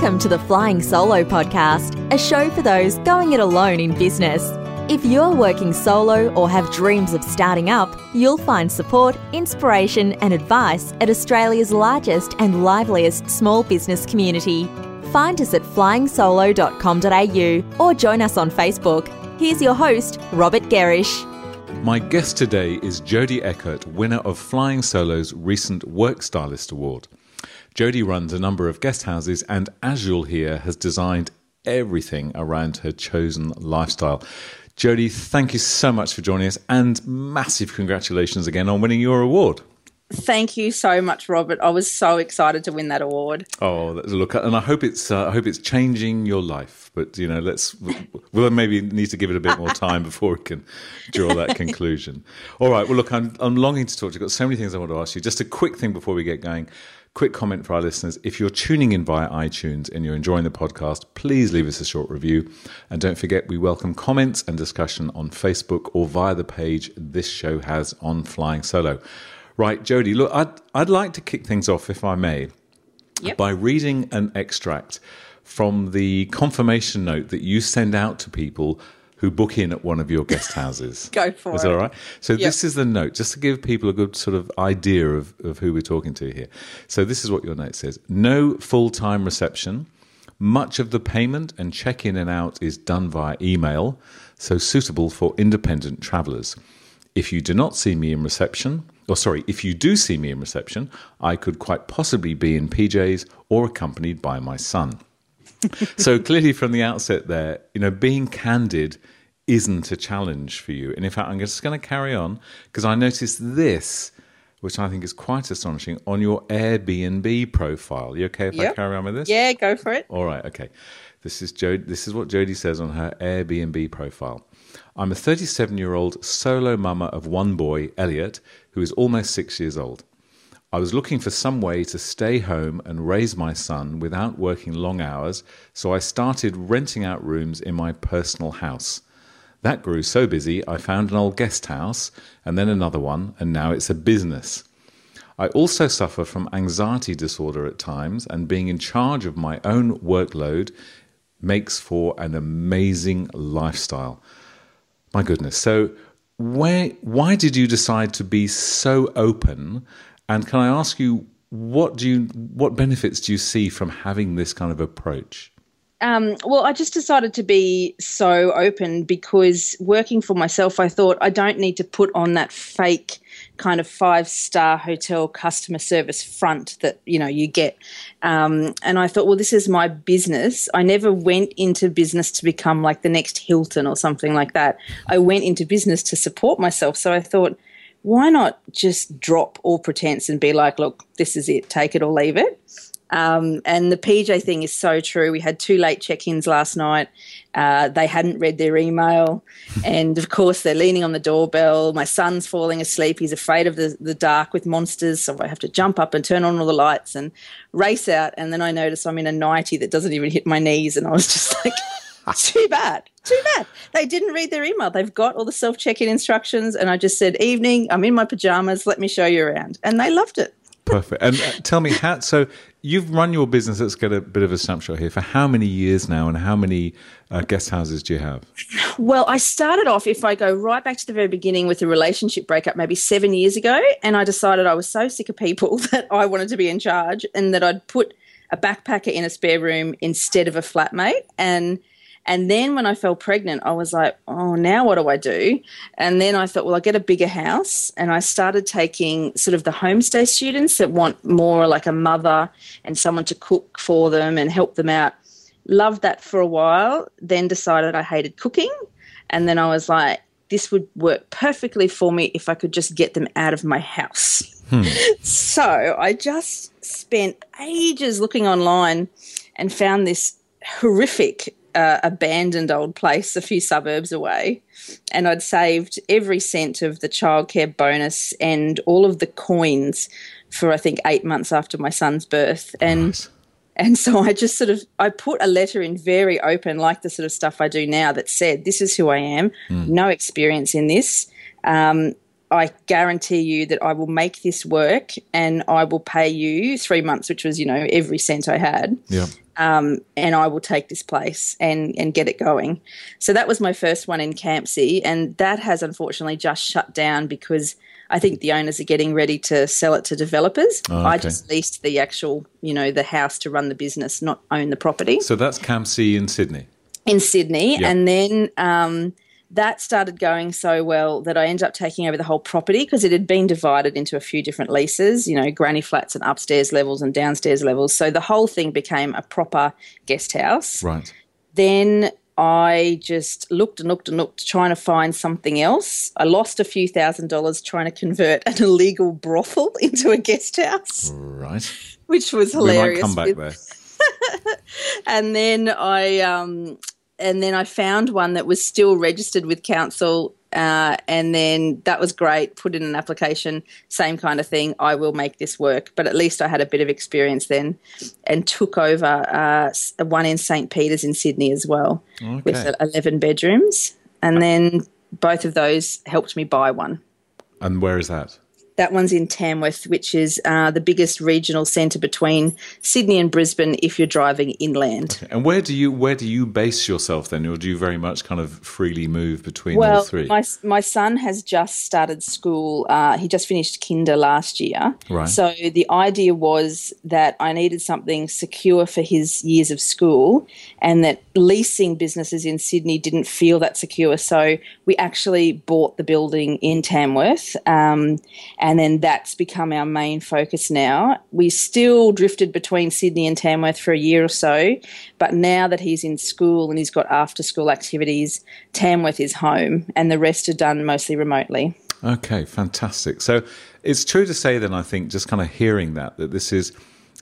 Welcome to the Flying Solo podcast, a show for those going it alone in business. If you're working solo or have dreams of starting up, you'll find support, inspiration, and advice at Australia's largest and liveliest small business community. Find us at flyingsolo.com.au or join us on Facebook. Here's your host, Robert Gerrish. My guest today is Jody Ekert, winner of Flying Solo's recent Work Stylist Award. Jody runs a number of guest houses, and you'll hear, has designed everything around her chosen lifestyle. Jody, thank you so much for joining us, and massive congratulations again on winning your award. Thank you so much, Robert. I was so excited to win that award. Oh, look, and I hope it's uh, I hope it's changing your life. But you know, let's we'll maybe need to give it a bit more time before we can draw that conclusion. All right. Well, look, I'm I'm longing to talk to you. I've got so many things I want to ask you. Just a quick thing before we get going. Quick comment for our listeners. If you're tuning in via iTunes and you're enjoying the podcast, please leave us a short review. And don't forget, we welcome comments and discussion on Facebook or via the page this show has on Flying Solo. Right, Jody, look, I'd, I'd like to kick things off, if I may, Yep. by reading an extract from the confirmation note that you send out to people who book in at one of your guest houses. Go for Is it. that all right? So this is the note, just to give people a good sort of idea of, of who we're talking to here. So this is what your note says. No full-time reception. Much of the payment and check-in and out is done via email, so suitable for independent travellers. If you do not see me in reception, or sorry, if you do see me in reception, I could quite possibly be in PJs or accompanied by my son. so clearly, from the outset, there, you know, being candid isn't a challenge for you. And in fact, I'm just going to carry on because I noticed this, which I think is quite astonishing, on your Airbnb profile. You okay if I Yep. carry on with this? Yeah, go for it. All right, okay. This is Jo- This is what Jody says on her Airbnb profile. I'm a 37 year old solo mama of one boy, Elliot, who is almost six years old. I was looking for some way to stay home and raise my son without working long hours, so I started renting out rooms in my personal house. That grew so busy, I found an old guest house and then another one, and now it's a business. I also suffer from anxiety disorder at times, and being in charge of my own workload makes for an amazing lifestyle. My goodness. So, where, why did you decide to be so open? And can I ask you, what do you, what benefits do you see from having this kind of approach? Um, well, I just decided to be so open because working for myself, I thought I don't need to put on that fake kind of five star hotel customer service front that you know you get. Um, and I thought, well, this is my business. I never went into business to become like the next Hilton or something like that. I went into business to support myself. So I thought, why not just drop all pretense and be like, look, this is it, take it or leave it. Um, and the PJ thing is so true. We had two late check ins last night. Uh, they hadn't read their email. and of course, they're leaning on the doorbell. My son's falling asleep. He's afraid of the, the dark with monsters. So I have to jump up and turn on all the lights and race out. And then I notice I'm in a nightie that doesn't even hit my knees. And I was just like, too bad. Too bad. They didn't read their email. They've got all the self check in instructions. And I just said, Evening, I'm in my pajamas. Let me show you around. And they loved it. Perfect. And uh, tell me how. So you've run your business. Let's get a bit of a snapshot here. For how many years now, and how many uh, guest houses do you have? Well, I started off, if I go right back to the very beginning with a relationship breakup maybe seven years ago, and I decided I was so sick of people that I wanted to be in charge and that I'd put a backpacker in a spare room instead of a flatmate. And and then when I fell pregnant, I was like, oh, now what do I do? And then I thought, well, I'll get a bigger house. And I started taking sort of the homestay students that want more like a mother and someone to cook for them and help them out. Loved that for a while, then decided I hated cooking. And then I was like, this would work perfectly for me if I could just get them out of my house. Hmm. So I just spent ages looking online and found this horrific uh, abandoned old place a few suburbs away. And I'd saved every cent of the childcare bonus and all of the coins for I think eight months after my son's birth. And Nice. and so I just sort of I put a letter in very open, like the sort of stuff I do now, that said, "This is who I am. No experience in this. Um, I guarantee you that I will make this work, and I will pay you three months, which was you know every cent I had. Yeah. Um, and I will take this place and and get it going. So that was my first one in Campsie, and that has unfortunately just shut down because I think the owners are getting ready to sell it to developers. Oh, I just leased the actual, you know, the house to run the business, not own the property So that's Campsie in Sydney. in Sydney, Yeah. and then um, that started going so well that I ended up taking over the whole property because it had been divided into a few different leases, you know, granny flats and upstairs levels and downstairs levels. So the whole thing became a proper guest house. Right. Then I just looked and looked and looked, trying to find something else. I lost a few thousand dollars trying to convert an illegal brothel into a guest house, Right. which was hilarious. We might come back with- there. and then I um, and then I found one that was still registered with council. Uh, and then that was great. Put in an application, same kind of thing. I will make this work. But at least I had a bit of experience then, and took over uh, one in St Peter's in Sydney as well, with eleven bedrooms. And then both of those helped me buy one. And where is that? That one's in Tamworth, which is uh, the biggest regional centre between Sydney and Brisbane. If you're driving inland. And where do you where do you base yourself then, or do you very much kind of freely move between all Well, three? my my son has just started school. Uh, he just finished kinder last year. Right. So the idea was that I needed something secure for his years of school, and that leasing businesses in Sydney didn't feel that secure. So we actually bought the building in Tamworth, um, and then that's become our main focus now. We still drifted between Sydney and Tamworth for a year or so, but now that he's in school and he's got after school activities, Tamworth is home, and the rest are done mostly remotely. Okay, fantastic. So it's true to say then I think just kind of hearing that that this is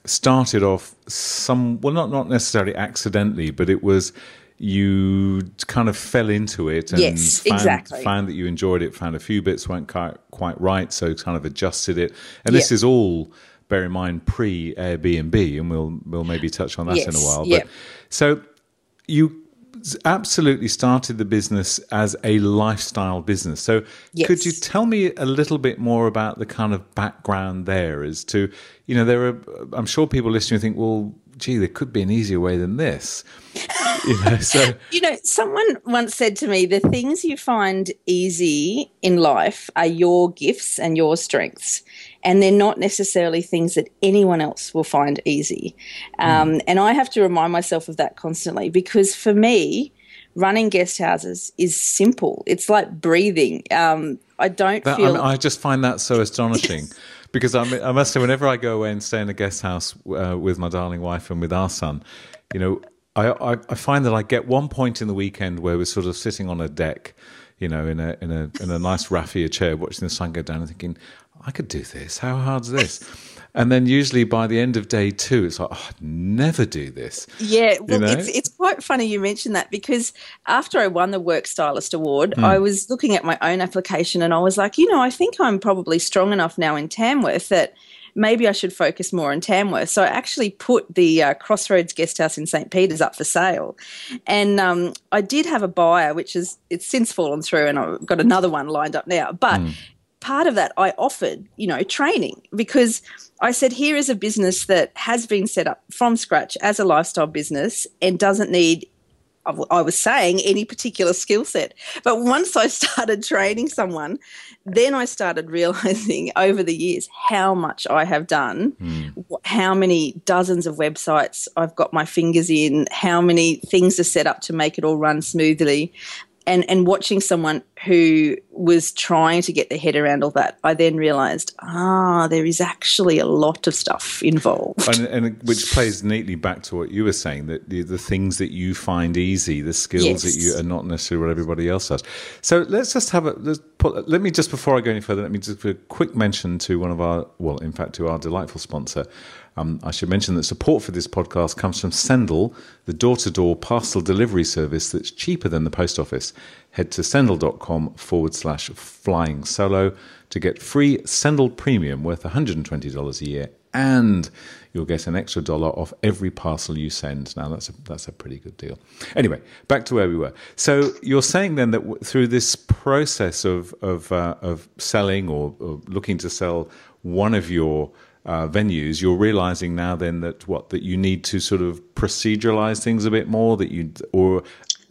started off some well not not necessarily accidentally, but it was you kind of fell into it and Yes, found, exactly. found that you enjoyed it, found a few bits weren't quite, quite right, so kind of adjusted it. And this Yeah. is all bear in mind pre Airbnb, and we'll we'll maybe touch on that in a while. But so you absolutely started the business as a lifestyle business. So could you tell me a little bit more about the kind of background there as to, you know, there are, I'm sure people listening think, well, gee, there could be an easier way than this. You know, so You know, someone once said to me, the things you find easy in life are your gifts and your strengths. And they're not necessarily things that anyone else will find easy. Um, and I have to remind myself of that constantly because for me, running guest houses is simple. It's like breathing. Um, I don't That, I, mean, I just find that so astonishing because I, mean, I must say, whenever I go away and stay in a guest house uh, with my darling wife and with our son, you know, I, I, I find that I get one point in the weekend where we're sort of sitting on a deck, you know, in a in a in a nice raffia chair, watching the sun go down, and thinking, I could do this. How hard's this? And then usually by the end of day two, it's like, oh, I'd never do this. Yeah, well, know? it's it's quite funny you mentioned that because after I won the Work Stylist Award, Hmm. I was looking at my own application and I was like, you know, I think I'm probably strong enough now in Tamworth that maybe I should focus more on Tamworth. So I actually put the uh, Crossroads Guest House in St Peter's up for sale, and um, I did have a buyer, which is it's since fallen through, and I've got another one lined up now, but part of that I offered, you know, training because I said, here is a business that has been set up from scratch as a lifestyle business and doesn't need, I was saying, any particular skill set. But once I started training someone, then I started realizing over the years how much I have done, hmm. wh- how many dozens of websites I've got my fingers in, how many things are set up to make it all run smoothly and and watching someone who was trying to get their head around all that, I then realised, ah, there is actually a lot of stuff involved. and, and which plays neatly back to what you were saying that the, the things that you find easy, the skills that you are not necessarily what everybody else does. So let's just have a let's put, let me just before I go any further, let me just give a quick mention to one of our well, in fact, to our delightful sponsor. Um, I should mention that support for this podcast comes from Sendle, the door-to-door parcel delivery service that's cheaper than the post office. Head to sendle.com forward slash flying solo to get free Sendle Premium worth $120 a year and you'll get an extra dollar off every parcel you send. Now that's a, that's a pretty good deal. Anyway, back to where we were. So you're saying then that w- through this process of of uh, of selling or, or looking to sell one of your uh, venues, you're realizing now then that what that you need to sort of proceduralize things a bit more. That you or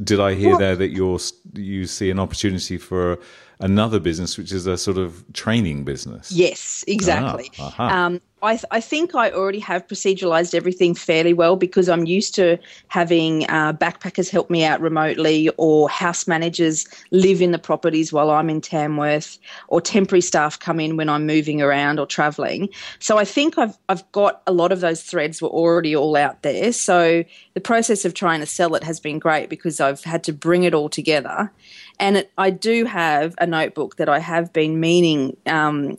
did I hear well, there that you're you see an opportunity for another business, which is a sort of training business? Yes, exactly. Ah, um, I, th- I, think I already have proceduralized everything fairly well because I'm used to having uh, backpackers help me out remotely or house managers live in the properties while I'm in Tamworth or temporary staff come in when I'm moving around or traveling. So I think I've, I've got a lot of those threads were already all out there. So the process of trying to sell it has been great because I've had to bring it all together. And it, I do have a notebook that I have been meaning um,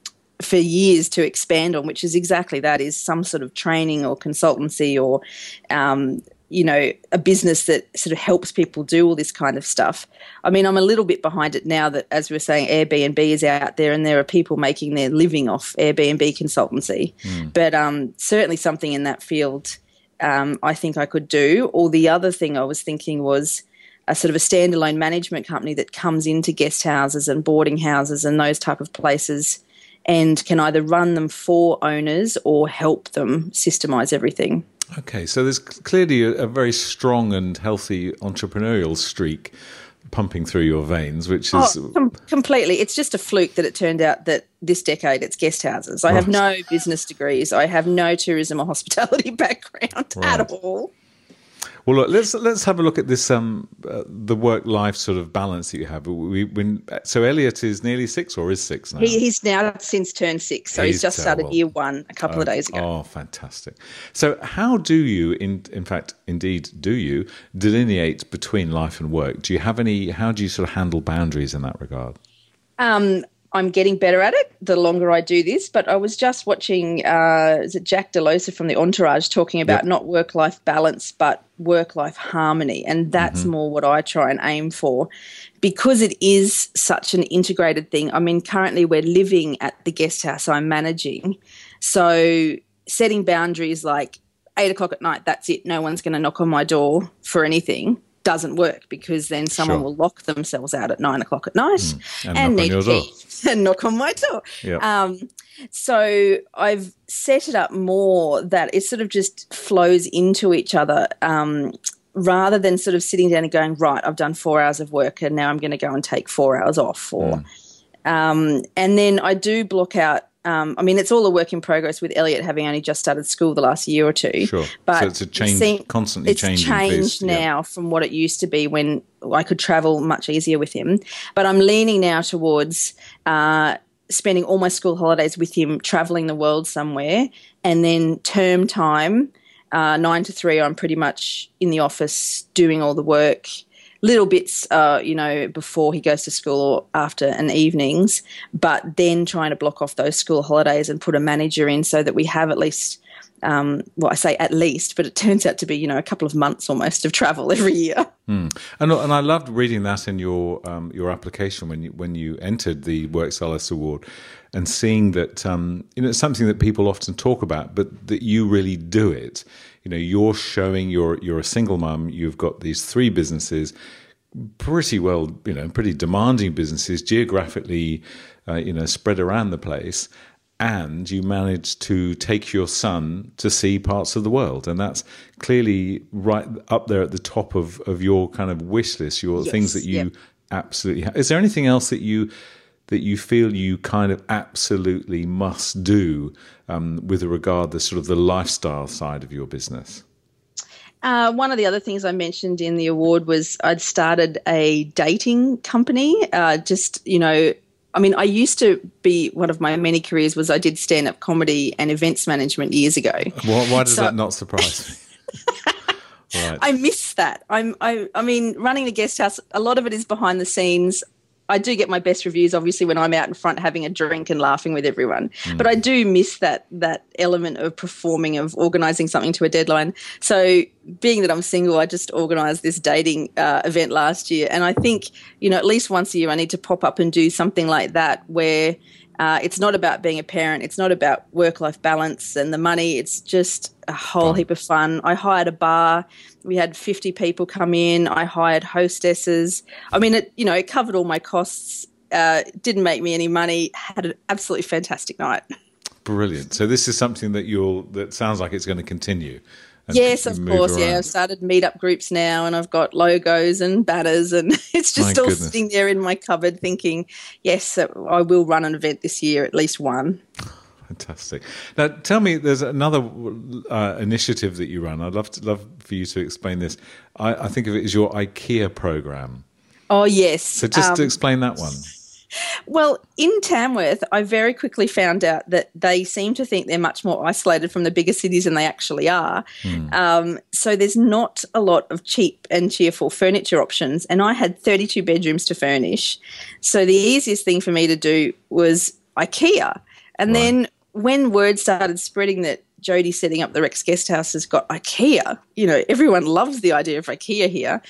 for years to expand on, which is exactly that: is some sort of training or consultancy or um, you know, a business that sort of helps people do all this kind of stuff. I mean, I'm a little bit behind it now that, as we are saying, Airbnb is out there and there are people making their living off Airbnb consultancy. Mm. But um, certainly something in that field um, I think I could do. Or the other thing I was thinking was a sort of a standalone management company that comes into guest houses and boarding houses and those type of places and can either run them for owners or help them systemize everything. Okay, so there's clearly a, a very strong and healthy entrepreneurial streak pumping through your veins, which is oh, com- completely. It's just a fluke that it turned out that this decade it's guest houses. I right. have no business degrees. I have no tourism or hospitality background right. at all. Well, look, let's let's have a look at this um, uh, the work life sort of balance that you have. We, when, so Elliot is nearly six or is six now? He, he's now since turned six, so he's, he's just started year one a couple uh, of days ago. Oh, fantastic! So, how do you, in in fact, indeed, do you delineate between life and work? Do you have any? How do you sort of handle boundaries in that regard? Um, I'm getting better at it the longer I do this. But I was just watching, uh, is it Jack Delosa from the Entourage talking about yep. not work life balance, but work life harmony. And that's mm-hmm. more what I try and aim for because it is such an integrated thing. I mean, currently we're living at the guest house I'm managing. So setting boundaries like eight o'clock at night, that's it. No one's going to knock on my door for anything doesn't work because then someone sure. will lock themselves out at nine o'clock at night mm. and, and need a key and knock on my door. Yep. Um, so I've set it up more that it sort of just flows into each other. Um, rather than sort of sitting down and going, right, I've done four hours of work and now I'm going to go and take four hours off. Or, mm. um, and then I do block out um, I mean, it's all a work in progress with Elliot having only just started school the last year or two. Sure. But so it's a change, seeing, constantly it's changing. changed now yeah. from what it used to be when I could travel much easier with him. But I'm leaning now towards uh, spending all my school holidays with him, traveling the world somewhere, and then term time, uh, nine to three, I'm pretty much in the office doing all the work little bits, uh, you know, before he goes to school or after and evenings, but then trying to block off those school holidays and put a manager in so that we have at least. Um, well, I say at least, but it turns out to be you know a couple of months almost of travel every year. Mm. And and I loved reading that in your um, your application when you when you entered the WorkStyle Award, and seeing that um, you know it's something that people often talk about, but that you really do it you know you're showing you're you're a single mum you've got these three businesses pretty well you know pretty demanding businesses geographically uh, you know spread around the place and you managed to take your son to see parts of the world and that's clearly right up there at the top of of your kind of wish list your yes, things that you yep. absolutely have. is there anything else that you that you feel you kind of absolutely must do um, with regard to sort of the lifestyle side of your business? Uh, one of the other things I mentioned in the award was I'd started a dating company. Uh, just you know, I mean, I used to be one of my many careers was I did stand up comedy and events management years ago. Why, why does so, that not surprise me? right. I miss that. I'm. I. I mean, running the guest house. A lot of it is behind the scenes. I do get my best reviews obviously when I'm out in front having a drink and laughing with everyone. Mm. But I do miss that that element of performing of organizing something to a deadline. So being that I'm single, I just organized this dating uh, event last year and I think, you know, at least once a year I need to pop up and do something like that where uh, it's not about being a parent. It's not about work life balance and the money. It's just a whole fun. heap of fun. I hired a bar. We had 50 people come in. I hired hostesses. I mean, it, you know, it covered all my costs. Uh, didn't make me any money. Had an absolutely fantastic night. Brilliant. So this is something that you'll that sounds like it's going to continue. Yes, of course. Yeah. I've started meetup groups now, and I've got logos and banners, and it's My just all goodness. sitting there in my cupboard, thinking, yes, I will run an event this year, at least one. Fantastic. Now, tell me, there's another uh, initiative that you run. I'd love to love for you to explain this. I, I think of it as your IKEA program. Oh yes. So just to Um, explain that one. Well, in Tamworth, I very quickly found out that they seem to think they're much more isolated from the bigger cities than they actually are. Um, so there's not a lot of cheap and cheerful furniture options. And I had 32 bedrooms to furnish. So the easiest thing for me to do was IKEA. And then when word started spreading that Jody setting up the Rex Guest House has got IKEA, you know, everyone loves the idea of IKEA here.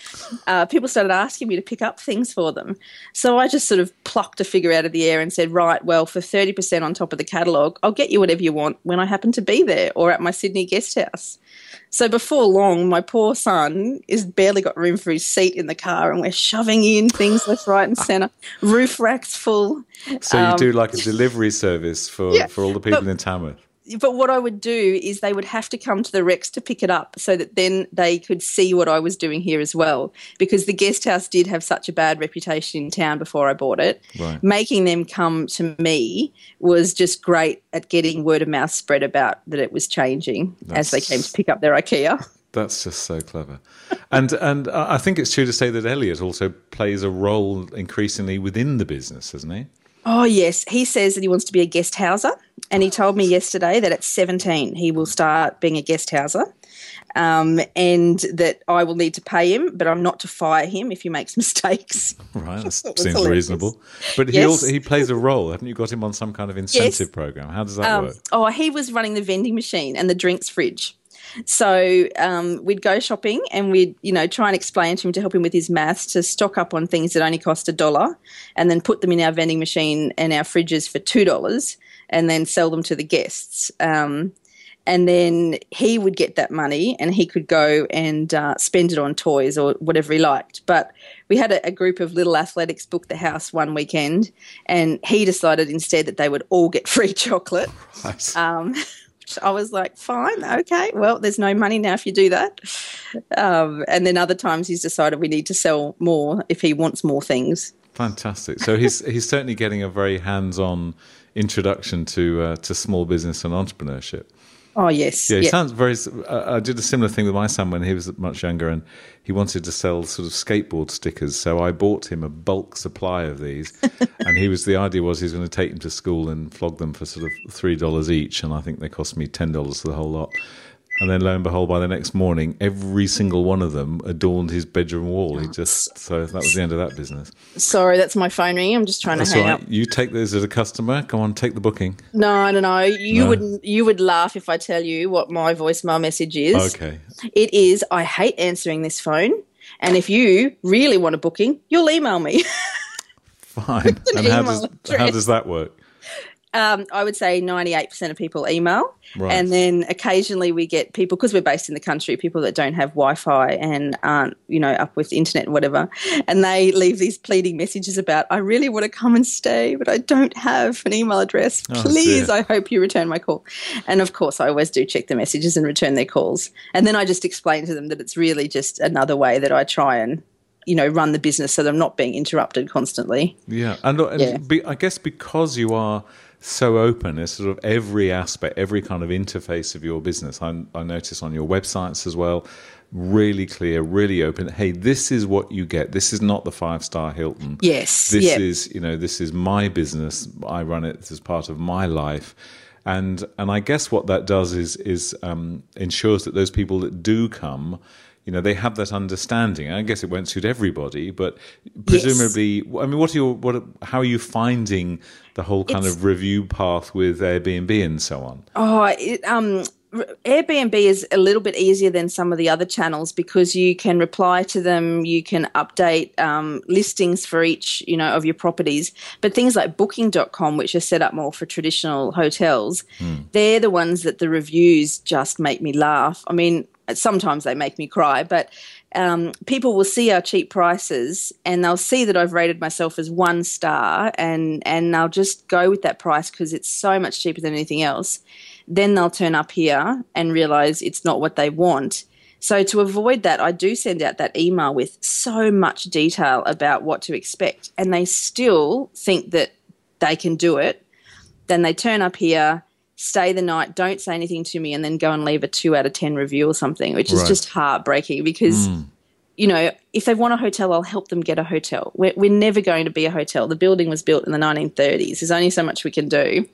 Uh, people started asking me to pick up things for them. So I just sort of plucked a figure out of the air and said, right, well, for 30% on top of the catalogue, I'll get you whatever you want when I happen to be there or at my Sydney guest house. So before long, my poor son is barely got room for his seat in the car, and we're shoving in things left, right, and centre. Roof racks full. So you do like a delivery service for, um, yeah, for all the people but- in Tamworth. But what I would do is they would have to come to the Rex to pick it up so that then they could see what I was doing here as well. Because the guest house did have such a bad reputation in town before I bought it. Right. Making them come to me was just great at getting word of mouth spread about that it was changing as they came to pick up their IKEA. That's just so clever. And and I I think it's true to say that Elliot also plays a role increasingly within the business, doesn't he? Oh, yes. He says that he wants to be a guest houser. And he told me yesterday that at 17 he will start being a guest houser. Um, and that I will need to pay him, but I'm not to fire him if he makes mistakes. Right, that seems hilarious. reasonable. But he also he plays a role. Haven't you got him on some kind of incentive program? How does that Um, work? oh, he was running the vending machine and the drinks fridge. So um, we'd go shopping and we'd, you know, try and explain to him to help him with his maths to stock up on things that only cost a dollar and then put them in our vending machine and our fridges for two dollars and then sell them to the guests. Um, and then he would get that money and he could go and uh, spend it on toys or whatever he liked. But we had a, a group of little athletics book the house one weekend, and he decided instead that they would all get free chocolate. Right. Um, which I was like, fine, okay, well, there's no money now if you do that. Um, and then other times he's decided we need to sell more if he wants more things. Fantastic. So he's he's certainly getting a very hands-on introduction to uh, to small business and entrepreneurship. Oh, yes. Yeah, he yeah. sounds very. Uh, I did a similar thing with my son when he was much younger, and he wanted to sell sort of skateboard stickers. So I bought him a bulk supply of these, and he was the idea was he was going to take them to school and flog them for sort of three dollars each, and I think they cost me ten dollars for the whole lot. And then lo and behold, by the next morning, every single one of them adorned his bedroom wall. He just so that was the end of that business. Sorry, that's my phone ringing. I'm just trying That's to hang all up. You take those as a customer. Go on, take the booking. No, no, no. You No. would you would laugh if I tell you what my voicemail message is. Okay. It is I hate answering this phone. And if you really want a booking, you'll email me. Fine. And how does how does that work? Um, I would say 98% of people email. Right. And then occasionally we get people, because we're based in the country, people that don't have Wi Fi and aren't, you know, up with internet and whatever. And they leave these pleading messages about, I really want to come and stay, but I don't have an email address. Oh, Please, dear. I hope you return my call. And of course, I always do check the messages and return their calls. And then I just explain to them that it's really just another way that I try and, you know, run the business so that I'm not being interrupted constantly. Yeah, and, and Yeah. Be, I guess because you are so open, it's sort of every aspect, every kind of interface of your business. I, I notice on your websites as well, really clear, really open. Hey, this is what you get. This is not the five star Hilton. Yes. This yeah. is you know this is my business. I run it as part of my life. And and I guess what that does is is um, ensures that those people that do come, you know, they have that understanding. I guess it won't suit everybody, but presumably, I mean, what are your what? How are you finding the whole kind It's- of review path with Airbnb and so on? Oh, it, um, Airbnb is a little bit easier than some of the other channels because you can reply to them, you can update um, listings for each, you know, of your properties. But things like Booking.com, which are set up more for traditional hotels, they're the ones that the reviews just make me laugh. I mean, sometimes they make me cry, but um, people will see our cheap prices and they'll see that I've rated myself as one star and and they'll just go with that price because it's so much cheaper than anything else. Then they'll turn up here and realize it's not what they want. So to avoid that, I do send out that email with so much detail about what to expect, and they still think that they can do it. Then they turn up here stay the night, don't say anything to me, and then go and leave a two out of 10 review or something, which is Right. just heartbreaking because, you know, if they want a hotel, I'll help them get a hotel. We're, we're never going to be a hotel. The building was built in the 1930s. There's only so much we can do.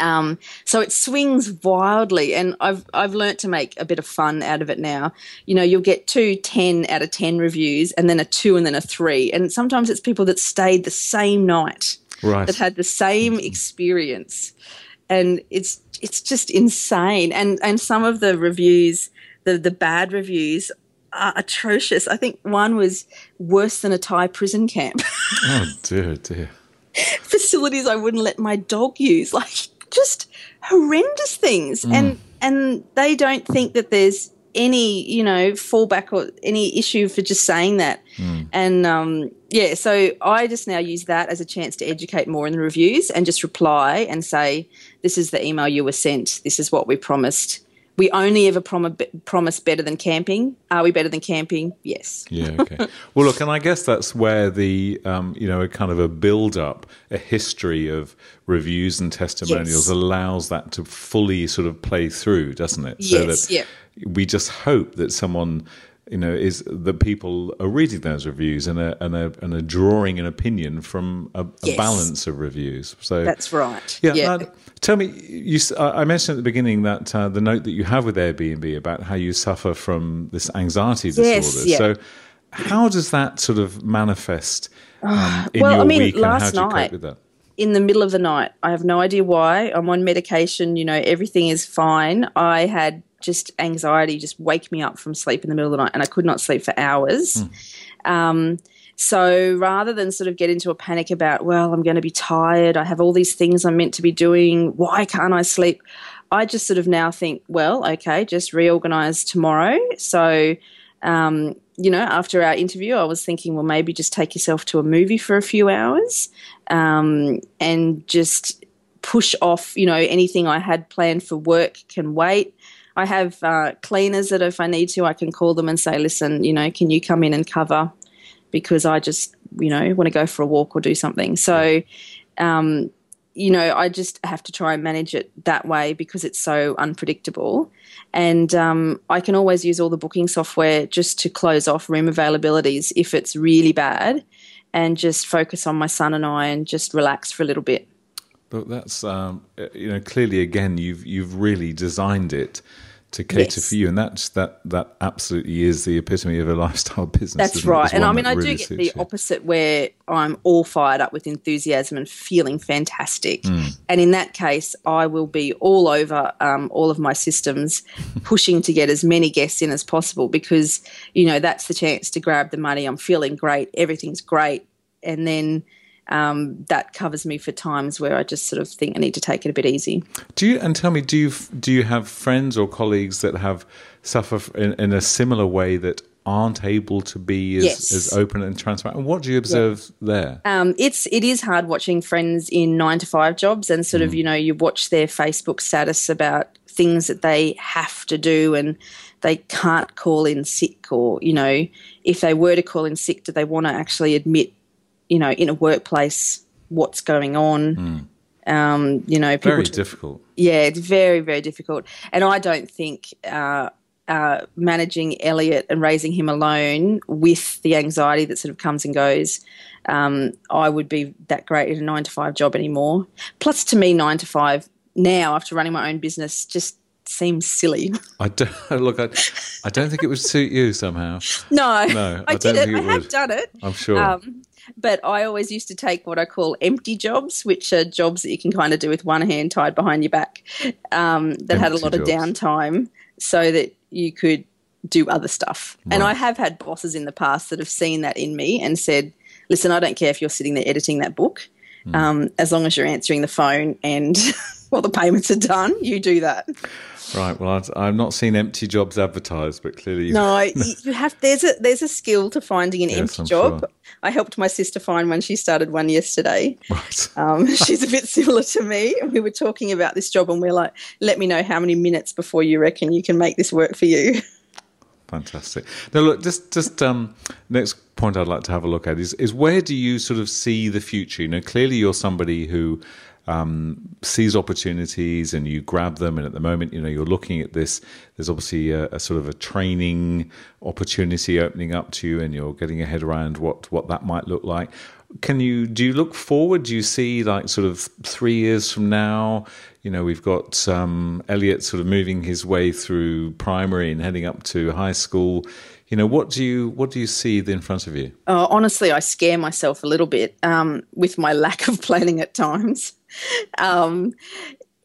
Um, so it swings wildly, and I've I've learnt to make a bit of fun out of it now. You know, you'll get two 10 out of 10 reviews, and then a two, and then a three. And sometimes it's people that stayed the same night Right. that had the same experience and it's it's just insane. And and some of the reviews the the bad reviews are atrocious. I think one was worse than a thai prison camp. Oh dear, dear. facilities i wouldn't let my dog use. Like just horrendous things. And and they don't think that there's any you know fallback or any issue for just saying that. And um, yeah so i just now use that as a chance to educate more in the reviews and just reply and say this is the email you were sent this is what we promised we only ever prom- promise better than camping are we better than camping yes Yeah. Okay. well, look, and I guess that's where the um, you know a kind of a build up, a history of reviews and testimonials Yes. allows that to fully sort of play through, doesn't it? Yes, that yeah. we just hope that someone. You know, is that people are reading those reviews and are, and are, and are drawing an opinion from a, a Yes. balance of reviews. So that's right yeah. yeah. uh, tell me, you, I I mentioned at the beginning that uh, the note that you have with Airbnb about how you suffer from this anxiety disorder. Yes, yeah. So, how does that sort of manifest um, in well, I your mean, week, and how last do you cope night- with that? in the middle of the night. I have no idea why. I'm on medication, you know, everything is fine. I had just anxiety just wake me up from sleep in the middle of the night and I could not sleep for hours. Um, so rather than sort of get into a panic about, well, I'm going to be tired, I have all these things I'm meant to be doing, why can't I sleep? I just sort of now think, well, okay, just reorganize tomorrow. So, um, you know, after our interview, I was thinking, well, maybe just take yourself to a movie for a few hours um, and just push off, you know, anything I had planned for work can wait. I have uh, cleaners that if I need to, I can call them and say, listen, you know, can you come in and cover because I just, you know, want to go for a walk or do something. So, um, you know, I just have to try and manage it that way because it's so unpredictable. And um, I can always use all the booking software just to close off room availabilities if it's really bad and just focus on my son and I and just relax for a little bit. Look, that's um, uh, you know clearly again you've you've really designed it to cater Yes. for you, and that's that that absolutely is the epitome of a lifestyle business. That's right. And I mean, I really do get the you. opposite where I'm all fired up with enthusiasm and feeling fantastic. Hmm. And in that case, I will be all over um, all of my systems, pushing to get as many guests in as possible because, you know, that's the chance to grab the money. I'm feeling great. Everything's great. And then um, that covers me for times where I just sort of think I need to take it a bit easy. Do you and tell me, do you do you have friends or colleagues that have suffer in, in a similar way that aren't able to be as, Yes. as open and transparent? And what do you observe there? um, it's it is hard watching friends in nine to five jobs and sort of you know you watch their Facebook status about things that they have to do and they can't call in sick or you know if they were to call in sick do they want to actually admit you know in a workplace what's going on um, you know people Very t- difficult. yeah, it's very, very difficult. And I don't think uh, uh, managing Elliot and raising him alone with the anxiety that sort of comes and goes, um, I would be that great in a nine to five job anymore. Plus, to me, nine to five now, after running my own business, just seems silly. I don't look. I, I don't think it would suit you somehow. no, No, I I, don't did it. think I have would. done it. I'm sure. Um, but I always used to take what I call empty jobs, which are jobs that you can kind of do with one hand tied behind your back, um, that had a Empty lot of downtime so that you could do other stuff. And I have had bosses in the past that have seen that in me and said, listen, I don't care if you're sitting there editing that book, Hmm. um, as long as you're answering the phone and Well, the payments are done. You do that. Right. Well, i have not seen empty jobs advertised, but clearly, no. you have. There's a there's a skill to finding an yes, empty I'm job. Sure. I helped my sister find one. She started one yesterday. Right. Um, she's a bit similar to me. We were talking about this job, and we're like, "Let me know how many minutes before you reckon you can make this work for you." Fantastic. Now, look, just just um, next point I'd like to have a look at is is where do you sort of see the future? You know, clearly you're somebody who um, sees opportunities and you grab them. And at the moment, you know, you're looking at this. There's obviously a, a, sort of a training opportunity opening up to you, and you're getting your head around what what that might look like. Can you do you look forward? Do you see like sort of three years from now? You know, we've got um, Elliot sort of moving his way through primary and heading up to high school you know what do you what do you see in front of you oh, honestly i scare myself a little bit um, with my lack of planning at times um,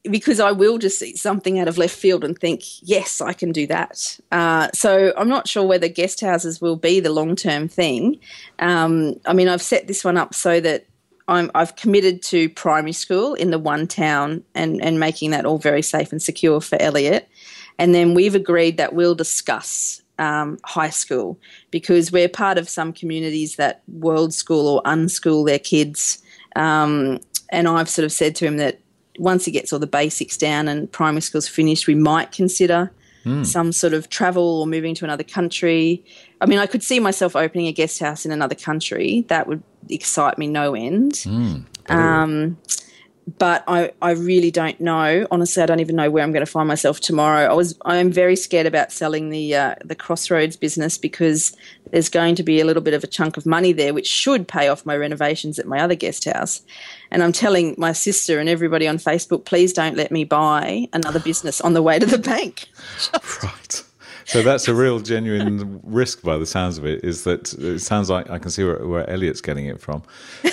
because I will just see something out of left field and think, yes, I can do that. Uh, so I'm not sure whether guest houses will be the long term thing. Um, I mean, I've set this one up so that i have committed to primary school in the one town and, and making that all very safe and secure for Elliot. And then we've agreed that we'll discuss um, high school because we're part of some communities that world school or unschool their kids. Um, and I've sort of said to him that once he gets all the basics down and primary school's finished, we might consider mm. some sort of travel or moving to another country. I mean, I could see myself opening a guest house in another country. That would excite me no end. Mm, um, but I, I really don't know. Honestly, I don't even know where I'm going to find myself tomorrow. I was I am very scared about selling the uh, the Crossroads business because there's going to be a little bit of a chunk of money there, which should pay off my renovations at my other guest house. And I'm telling my sister and everybody on Facebook, please don't let me buy another business on the way to the bank. right. So that's a real genuine risk by the sounds of it. Is that it sounds like I can see where, where Elliot's getting it from.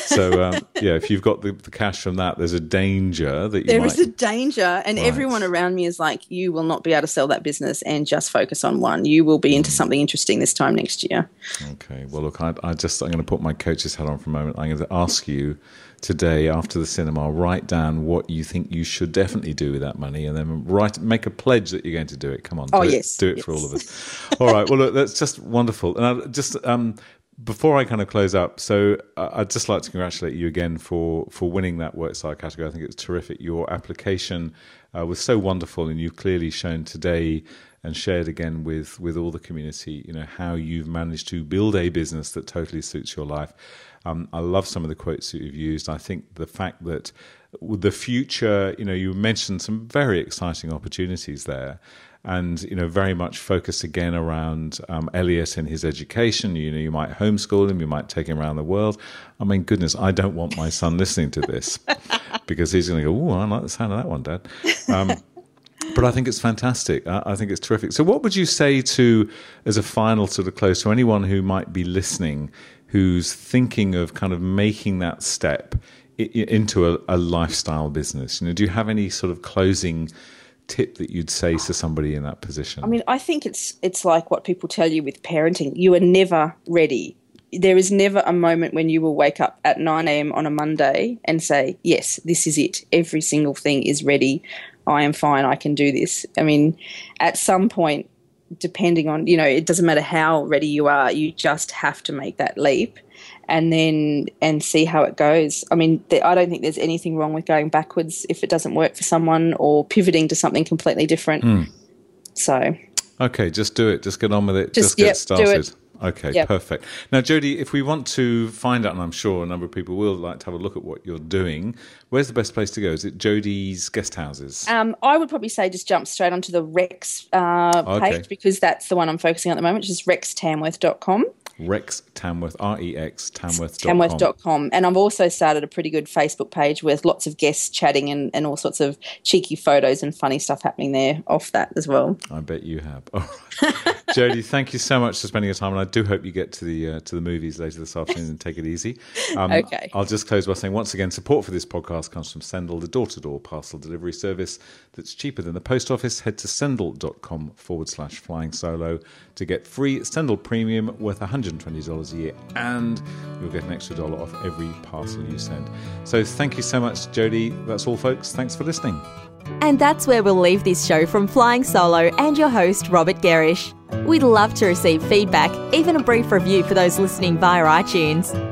So um, yeah, if you've got the, the, cash from that, there's a danger that you there might... is a danger, and right. everyone around me is like, you will not be able to sell that business and just focus on one. You will be into mm. something interesting this time next year. Okay. Well, look, I, I just I'm going to put my coach's hat on for a moment. I'm going to ask you today after the cinema, write down what you think you should definitely do with that money, and then write make a pledge that you're going to do it. Come on, oh do yes, it, do it yes. for all of us. all right, well look, that's just wonderful, and I just um, before I kind of close up, so I'd just like to congratulate you again for for winning that worksite category. I think it's terrific. Your application uh, was so wonderful, and you've clearly shown today and shared again with with all the community, you know, how you've managed to build a business that totally suits your life. Um, I love some of the quotes that you've used. I think the fact that the future, you know, you mentioned some very exciting opportunities there. And you know, very much focused again around um, Elliot and his education. You know, you might homeschool him, you might take him around the world. I mean, goodness, I don't want my son listening to this because he's going to go, "Oh, I like the sound of that one, Dad." Um, but I think it's fantastic. I, think it's terrific. So, what would you say to, as a final sort of close, to anyone who might be listening who's thinking of kind of making that step into a, a, lifestyle business? You know, do you have any sort of closing tip that you'd say to somebody in that position? I mean, I think it's it's like what people tell you with parenting. You are never ready. There is never a moment when you will wake up at 9 a.m. on a Monday and say, Yes, this is it. Every single thing is ready. I am fine. I can do this. I mean, at some point, depending on you know it doesn't matter how ready you are you just have to make that leap and then and see how it goes i mean i don't think there's anything wrong with going backwards if it doesn't work for someone or pivoting to something completely different mm. so okay just do it just get on with it just, just get yep, started Okay, yep. perfect. Now, Jody, if we want to find out, and I'm sure a number of people will like to have a look at what you're doing, where's the best place to go? Is it Jody's guest houses? Um, I would probably say just jump straight onto the Rex uh, page okay. because that's the one I'm focusing on at the moment, which is rextamworth.com. Rex Tamworth, R E X Tamworth. Tamworth.com. And I've also started a pretty good Facebook page with lots of guests chatting and, and all sorts of cheeky photos and funny stuff happening there off that as well. I bet you have. All right. Jody, thank you so much for spending your time. And I do hope you get to the uh, to the movies later this afternoon and take it easy. Um, okay. I'll just close by saying once again, support for this podcast comes from Sendle, the door to door parcel delivery service that's cheaper than the post office. Head to sendle.com forward slash flying solo to get free Sendle Premium worth $120 a year, and you'll get an extra dollar off every parcel you send. So thank you so much, Jody. That's all, folks. Thanks for listening. And that's where we'll leave this show from Flying Solo and your host, Robert Gerrish. We'd love to receive feedback, even a brief review for those listening via iTunes.